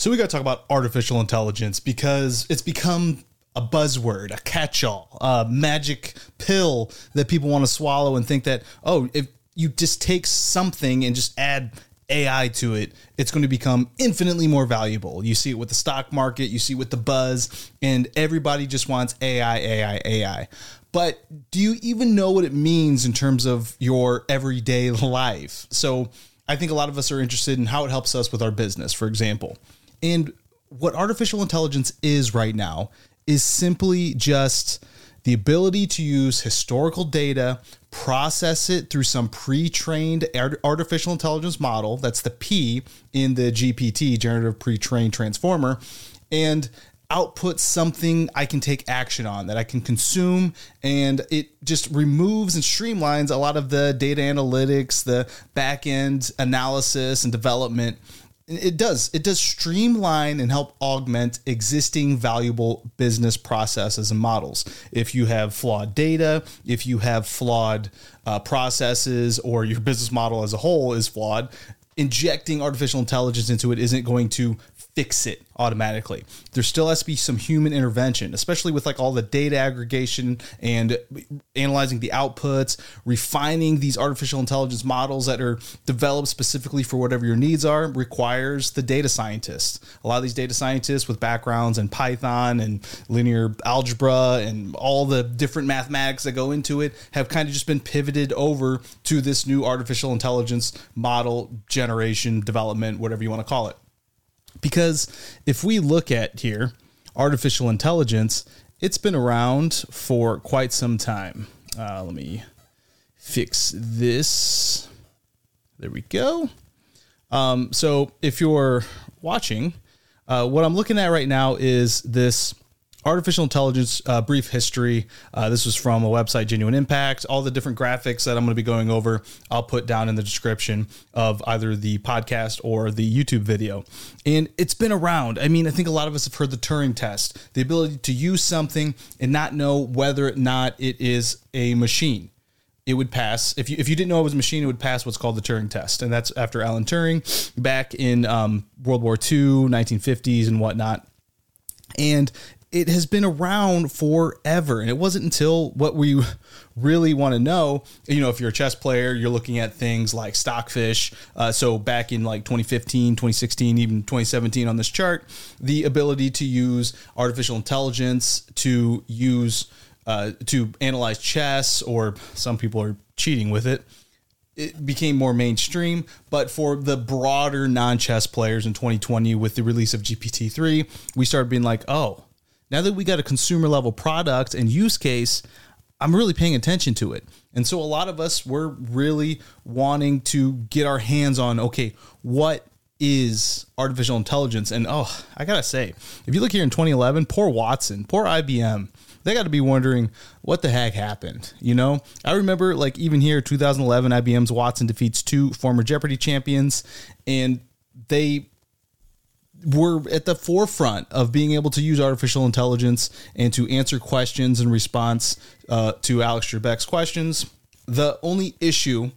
So we got to talk about artificial intelligence because it's become a buzzword, a catch-all, a magic pill that people want to swallow and think that oh, if you just take something and just add AI to it, it's going to become infinitely more valuable. You see it with the stock market, you see it with the buzz, and everybody just wants AI, AI, AI. But do you even know what it means in terms of your everyday life? So I think a lot of us are interested in how it helps us with our business, for example. And what artificial intelligence is right now is simply just the ability to use historical data, process it through some pre trained artificial intelligence model. That's the P in the GPT, generative pre trained transformer, and output something I can take action on that I can consume. And it just removes and streamlines a lot of the data analytics, the back end analysis and development it does it does streamline and help augment existing valuable business processes and models. If you have flawed data if you have flawed uh, processes or your business model as a whole is flawed injecting artificial intelligence into it isn't going to fix it automatically. There still has to be some human intervention, especially with like all the data aggregation and analyzing the outputs, refining these artificial intelligence models that are developed specifically for whatever your needs are requires the data scientists. A lot of these data scientists with backgrounds in Python and linear algebra and all the different mathematics that go into it have kind of just been pivoted over to this new artificial intelligence model generation development, whatever you want to call it. Because if we look at here, artificial intelligence, it's been around for quite some time. Uh, let me fix this. There we go. Um, so if you're watching, uh, what I'm looking at right now is this artificial intelligence uh, brief history. Uh, this was from a website, Genuine Impact. All the different graphics that I'm going to be going over, I'll put down in the description of either the podcast or the YouTube video. And it's been around. I mean, I think a lot of us have heard the Turing test, the ability to use something and not know whether or not it is a machine. It would pass if you if you didn't know it was a machine. It would pass what's called the Turing test, and that's after Alan Turing back in um, World War II, 1950s, and whatnot. And it has been around forever. And it wasn't until what we really want to know, you know, if you're a chess player, you're looking at things like stockfish. Uh, so back in like 2015, 2016, even 2017 on this chart, the ability to use artificial intelligence to use, uh, to analyze chess, or some people are cheating with it it became more mainstream. But for the broader non chess players in 2020, with the release of GPT 3, we started being like, oh, now that we got a consumer level product and use case, I'm really paying attention to it. And so a lot of us were really wanting to get our hands on okay, what is artificial intelligence? And oh, I got to say, if you look here in 2011, poor Watson, poor IBM, they got to be wondering what the heck happened. You know, I remember like even here, 2011, IBM's Watson defeats two former Jeopardy champions, and they we're at the forefront of being able to use artificial intelligence and to answer questions in response uh, to Alex Trebek's questions. The only issue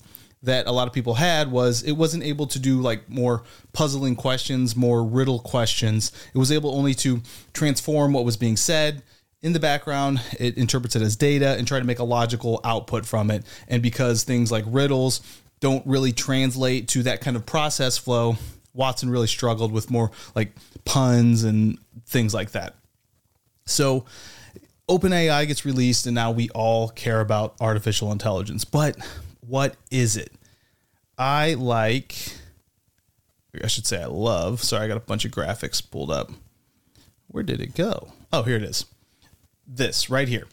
that a lot of people had was it wasn't able to do like more puzzling questions, more riddle questions. It was able only to transform what was being said in the background. It interprets it as data and try to make a logical output from it. And because things like riddles don't really translate to that kind of process flow, Watson really struggled with more like puns and things like that. So OpenAI gets released, and now we all care about artificial intelligence. But what is it? I like, I should say, I love. Sorry, I got a bunch of graphics pulled up. Where did it go? Oh, here it is. This right here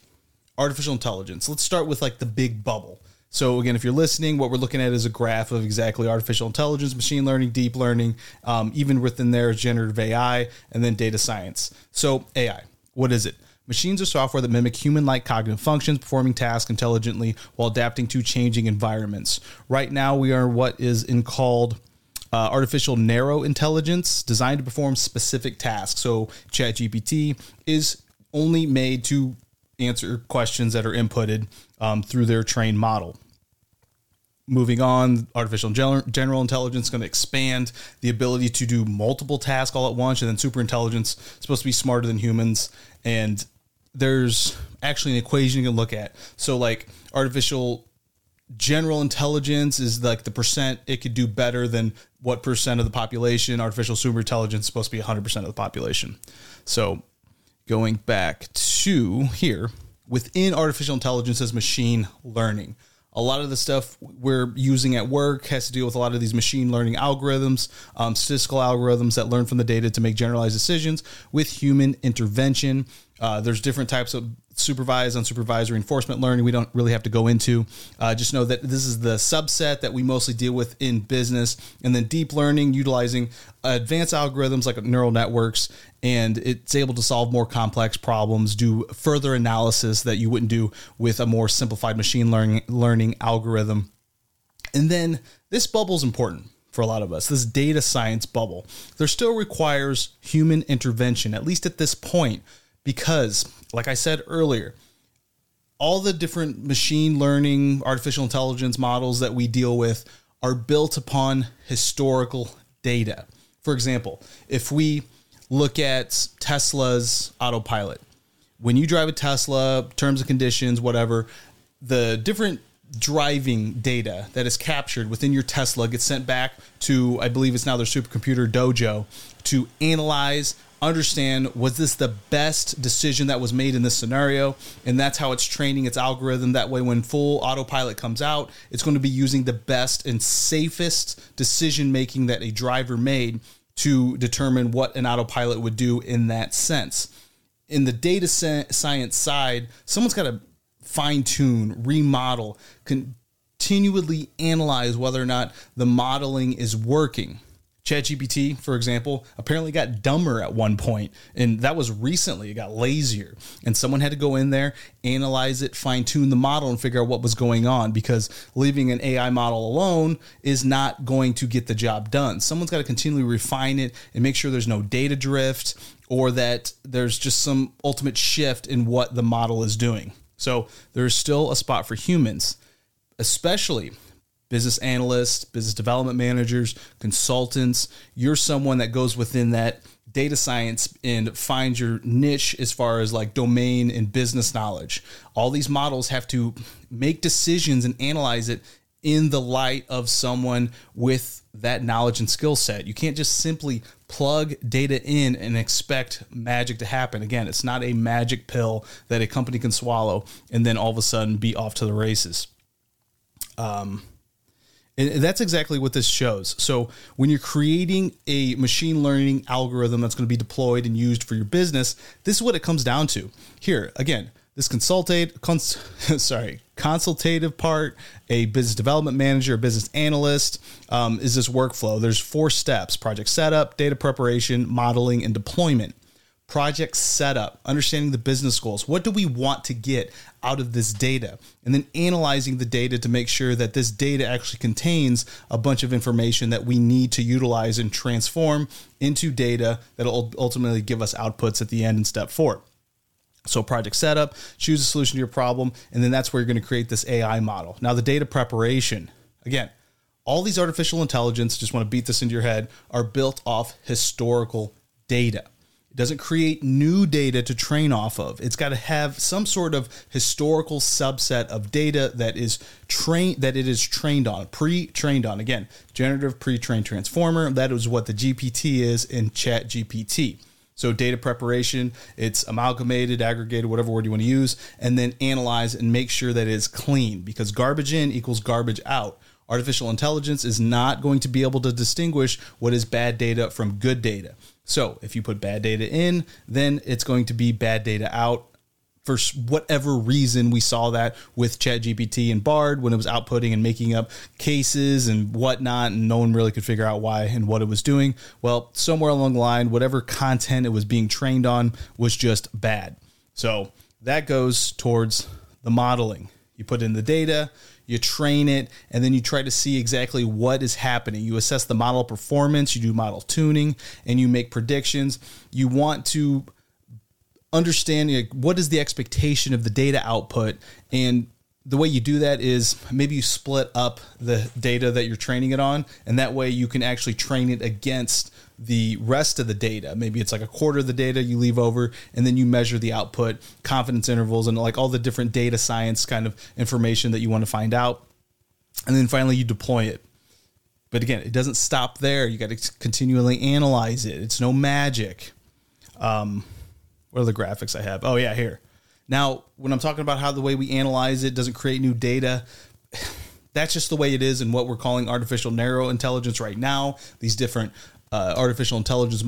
artificial intelligence. Let's start with like the big bubble. So again, if you're listening, what we're looking at is a graph of exactly artificial intelligence, machine learning, deep learning, um, even within there is generative AI, and then data science. So AI, what is it? Machines are software that mimic human like cognitive functions, performing tasks intelligently while adapting to changing environments. Right now, we are what is in called uh, artificial narrow intelligence designed to perform specific tasks. So, ChatGPT is only made to answer questions that are inputted um, through their trained model moving on, artificial general, intelligence is going to expand the ability to do multiple tasks all at once, and then super intelligence is supposed to be smarter than humans. And there's actually an equation you can look at. So, like artificial general intelligence is like the percent it could do better than what percent of the population. Artificial super intelligence is supposed to be 100% of the population. So, going back to here, within artificial intelligence is machine learning a lot of the stuff we're using at work has to deal with a lot of these machine learning algorithms, um, statistical algorithms that learn from the data to make generalized decisions with human intervention. Uh, there's different types of supervised, unsupervised, reinforcement learning. We don't really have to go into. Uh, just know that this is the subset that we mostly deal with in business. And then deep learning, utilizing advanced algorithms like neural networks, and it's able to solve more complex problems, do further analysis that you wouldn't do with a more simplified machine learning learning algorithm. And then this bubble is important for a lot of us. This data science bubble. There still requires human intervention, at least at this point, because, like I said earlier, all the different machine learning, artificial intelligence models that we deal with are built upon historical data. For example, if we look at Tesla's autopilot, when you drive a Tesla, terms and conditions, whatever, the different driving data that is captured within your Tesla gets sent back to, I believe it's now their supercomputer Dojo, to analyze, understand was this the best decision that was made in this scenario? And that's how it's training its algorithm. That way when full autopilot comes out it's going to be using the best and safest decision making that a driver made to determine what an autopilot would do in that sense. In the data science side someone's got to fine tune remodel continually analyze whether or not the modeling is working ChatGPT, for example, apparently got dumber at one point, and that was recently. It got lazier, and someone had to go in there, analyze it, fine tune the model, and figure out what was going on. Because leaving an AI model alone is not going to get the job done. Someone's got to continually refine it and make sure there's no data drift or that there's just some ultimate shift in what the model is doing. So there's still a spot for humans, especially business analysts, business development managers, consultants. You're someone that goes within that data science and finds your niche as far as like domain and business knowledge. All these models have to make decisions and analyze it in the light of someone with that knowledge and skill set. You can't just simply plug data in and expect magic to happen. Again, it's not a magic pill that a company can swallow and then all of a sudden be off to the races. Um, and that's exactly what this shows. So, when you're creating a machine learning algorithm that's going to be deployed and used for your business, this is what it comes down to. Here, again, this consultate, cons, sorry, consultative part, a business development manager, a business analyst, um, is this workflow. There's four steps: project setup, data preparation, modeling, and deployment project setup, understanding the business goals. What do we want to get out of this data? And then analyzing the data to make sure that this data actually contains a bunch of information that we need to utilize and transform into data that'll ultimately give us outputs at the end in step four. So, project setup, choose a solution to your problem, and then that's where you're going to create this AI model. Now, the data preparation, again, all these artificial intelligence, just want to beat this into your head, are built off historical data. It doesn't create new data to train off of. It's got to have some sort of historical subset of data that is trained that it is trained on, pre-trained on. Again, generative pre-trained transformer. That is what the GPT is in Chat GPT. So data preparation, it's amalgamated, aggregated, whatever word you want to use, and then analyze and make sure that it is clean because garbage in equals garbage out. Artificial intelligence is not going to be able to distinguish what is bad data from good data. So if you put bad data in, then it's going to be bad data out. For whatever reason, we saw that with ChatGPT and Bard when it was outputting and making up cases and whatnot, and no one really could figure out why and what it was doing. Well, somewhere along the line, whatever content it was being trained on was just bad. So that goes towards the modeling. You put in the data, you train it, and then you try to see exactly what is happening. You assess the model performance, you do model tuning, and you make predictions. You want to understand like, what is the expectation of the data output and the way you do that is maybe you split up the data that you're training it on, and that way you can actually train it against the rest of the data. Maybe it's like a quarter of the data you leave over, and then you measure the output, confidence intervals, and like all the different data science kind of information that you want to find out. And then finally, you deploy it. But again, it doesn't stop there. You got to continually analyze it. It's no magic. Um, what are the graphics I have? Oh, yeah, here. Now, when I'm talking about how the way we analyze it doesn't create new data, that's just the way it is in what we're calling artificial narrow intelligence right now. These different uh, artificial intelligence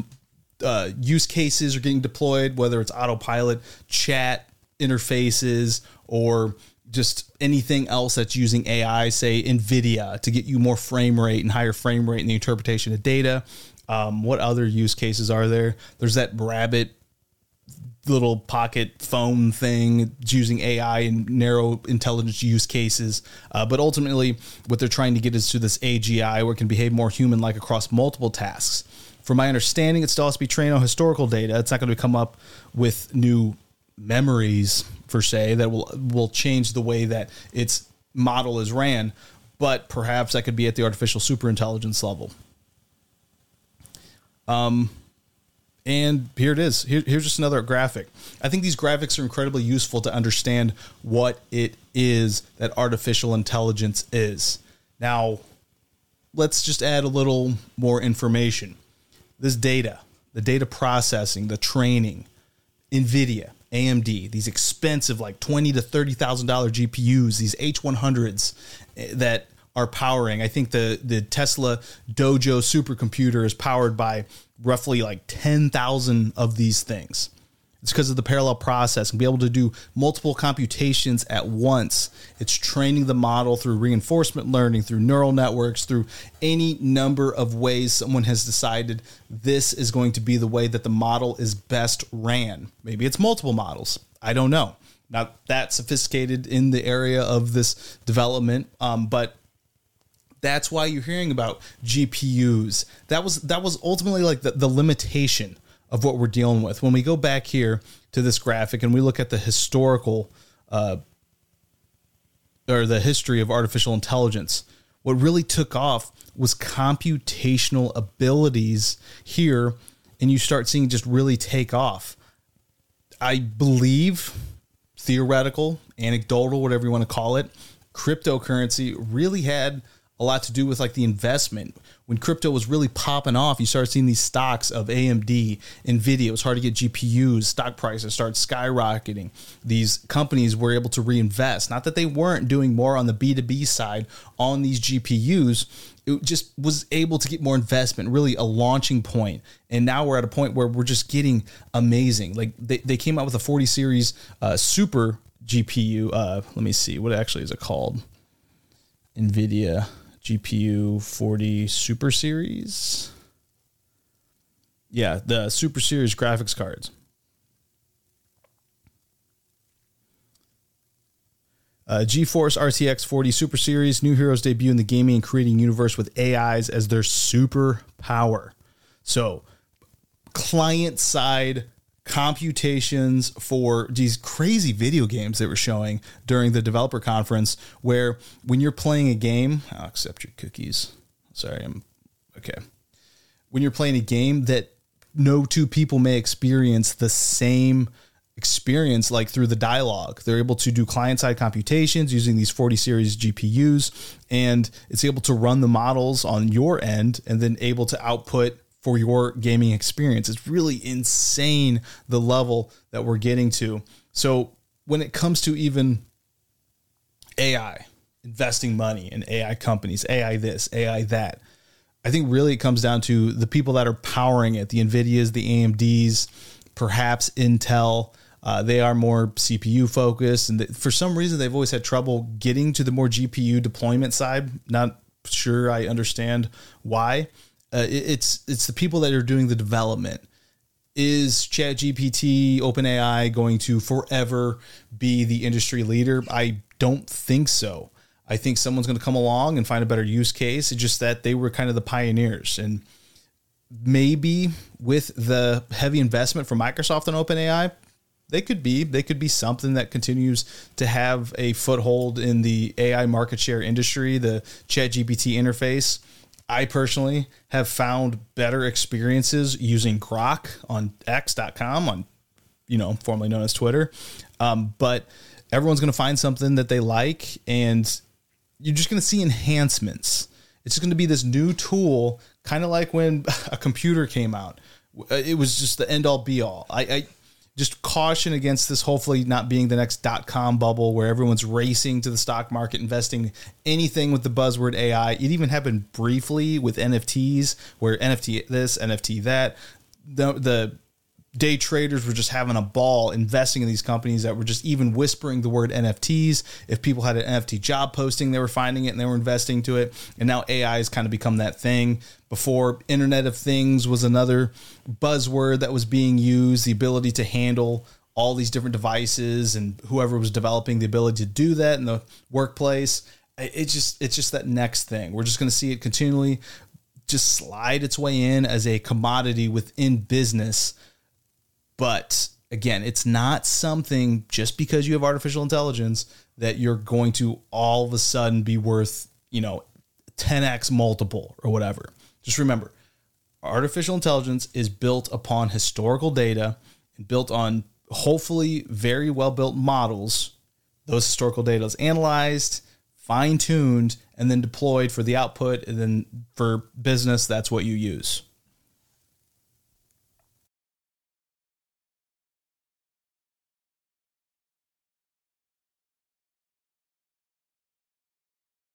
uh, use cases are getting deployed, whether it's autopilot, chat interfaces, or just anything else that's using AI, say NVIDIA, to get you more frame rate and higher frame rate in the interpretation of data. Um, what other use cases are there? There's that rabbit little pocket phone thing using AI and narrow intelligence use cases. Uh, but ultimately, what they're trying to get is to this AGI where it can behave more human like across multiple tasks. From my understanding, it still has to be trained on historical data. It's not going to come up with new memories per se that will will change the way that its model is ran. But perhaps that could be at the artificial superintelligence level. Um, and here it is. Here, here's just another graphic. I think these graphics are incredibly useful to understand what it is that artificial intelligence is. Now, let's just add a little more information. This data, the data processing, the training, NVIDIA, AMD, these expensive like twenty to thirty thousand dollar GPUs, these H100s eh, that are powering. I think the the Tesla Dojo supercomputer is powered by roughly like 10,000 of these things. It's because of the parallel process and be able to do multiple computations at once. It's training the model through reinforcement learning, through neural networks, through any number of ways someone has decided this is going to be the way that the model is best ran. Maybe it's multiple models. I don't know. Not that sophisticated in the area of this development, um, but that's why you're hearing about GPUs. That was that was ultimately like the, the limitation of what we're dealing with. When we go back here to this graphic and we look at the historical uh, or the history of artificial intelligence, what really took off was computational abilities here, and you start seeing just really take off. I believe theoretical, anecdotal, whatever you want to call it, cryptocurrency really had a lot to do with like the investment. When crypto was really popping off, you started seeing these stocks of AMD, Nvidia. It was hard to get GPUs. Stock prices started skyrocketing. These companies were able to reinvest. Not that they weren't doing more on the B2B side on these GPUs. It just was able to get more investment, really a launching point. And now we're at a point where we're just getting amazing. Like they, they came out with a 40 series uh, super GPU. Uh, let me see, what actually is it called? NVIDIA GPU 40 Super Series. Yeah, the Super Series graphics cards. Uh, GeForce RTX 40 Super Series, new heroes debut in the gaming and creating universe with AIs as their super power. So, client side computations for these crazy video games that were showing during the developer conference where when you're playing a game i'll accept your cookies. Sorry i'm okay. When you're playing a game that no two people may experience the same experience like through the dialogue they're able to do client side computations using these 40 series gpus and it's able to run the models on your end and then able to output for your gaming experience. It's really insane the level that we're getting to. So when it comes to even AI, investing money in AI companies, AI this, AI that, I think really it comes down to the people that are powering it, the NVIDIAs, the AMDs, perhaps Intel. Uh, they are more CPU focused, and for some reason they've always had trouble getting to the more GPU deployment side. Not sure I understand why. Uh, it, it's it's the people that are doing the development. Is ChatGPT, OpenAI going to forever be the industry leader? I don't think so. I think someone's going to come along and find a better use case. It's just that they were kind of the pioneers. And maybe with the heavy investment from Microsoft and OpenAI, they could be they could be something that continues to have a foothold in the AI market share industry, the ChatGPT interface. I personally have found better experiences using Grok on X.com on you know formerly known as Twitter, um, but everyone's going to find something that they like, and you're just going to see enhancements. It's just going to be this new tool, kind of like when a computer came out. It was just the end all be all. I, I just caution against this hopefully not being the next dot com bubble where everyone's racing to the stock market investing anything with the buzzword AI. It even happened briefly with NFTs where NFT this, NFT that. The the day traders were just having a ball investing in these companies that were just even whispering the word NFTs. If people had an NFT job posting, they were finding it and they were investing to it. And now AI has kind of become that thing. Before Internet of Things was another buzzword that was being used, the ability to handle all these different devices and whoever was developing the ability to do that in the workplace. It's just it's just that next thing. We're just going to see it continually just slide its way in as a commodity within business but again, it's not something just because you have artificial intelligence that you're going to all of a sudden be worth, you know, 10x multiple or whatever. Just remember, artificial intelligence is built upon historical data and built on hopefully very well built models. Those historical data is analyzed, fine tuned, and then deployed for the output. And then for business, that's what you use.